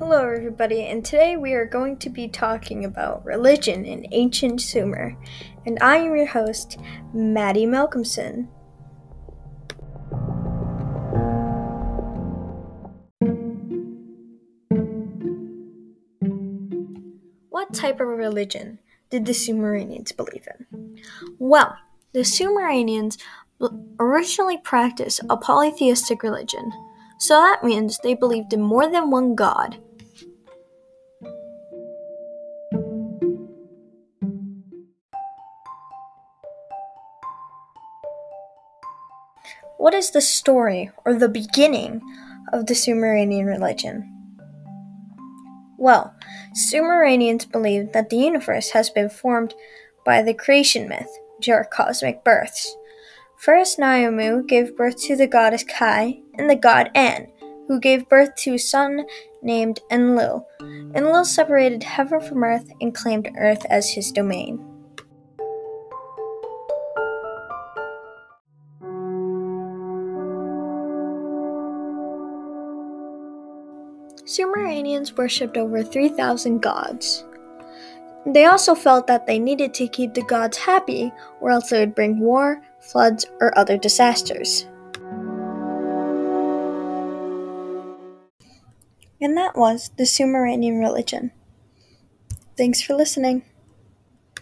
Hello, everybody, and today we are going to be talking about religion in ancient Sumer. And I am your host, Maddie Malcolmson. What type of religion did the Sumerians believe in? Well, the Sumerians originally practiced a polytheistic religion, so that means they believed in more than one god. What is the story or the beginning of the Sumerian religion? Well, Sumerians believed that the universe has been formed by the creation myth, which are cosmic births. First, Nammu gave birth to the goddess Kai and the god An, who gave birth to a son named Enlil. Enlil separated heaven from earth and claimed earth as his domain. Sumerians worshipped over 3,000 gods. They also felt that they needed to keep the gods happy, or else they would bring war, floods, or other disasters. And that was the Sumerian religion. Thanks for listening.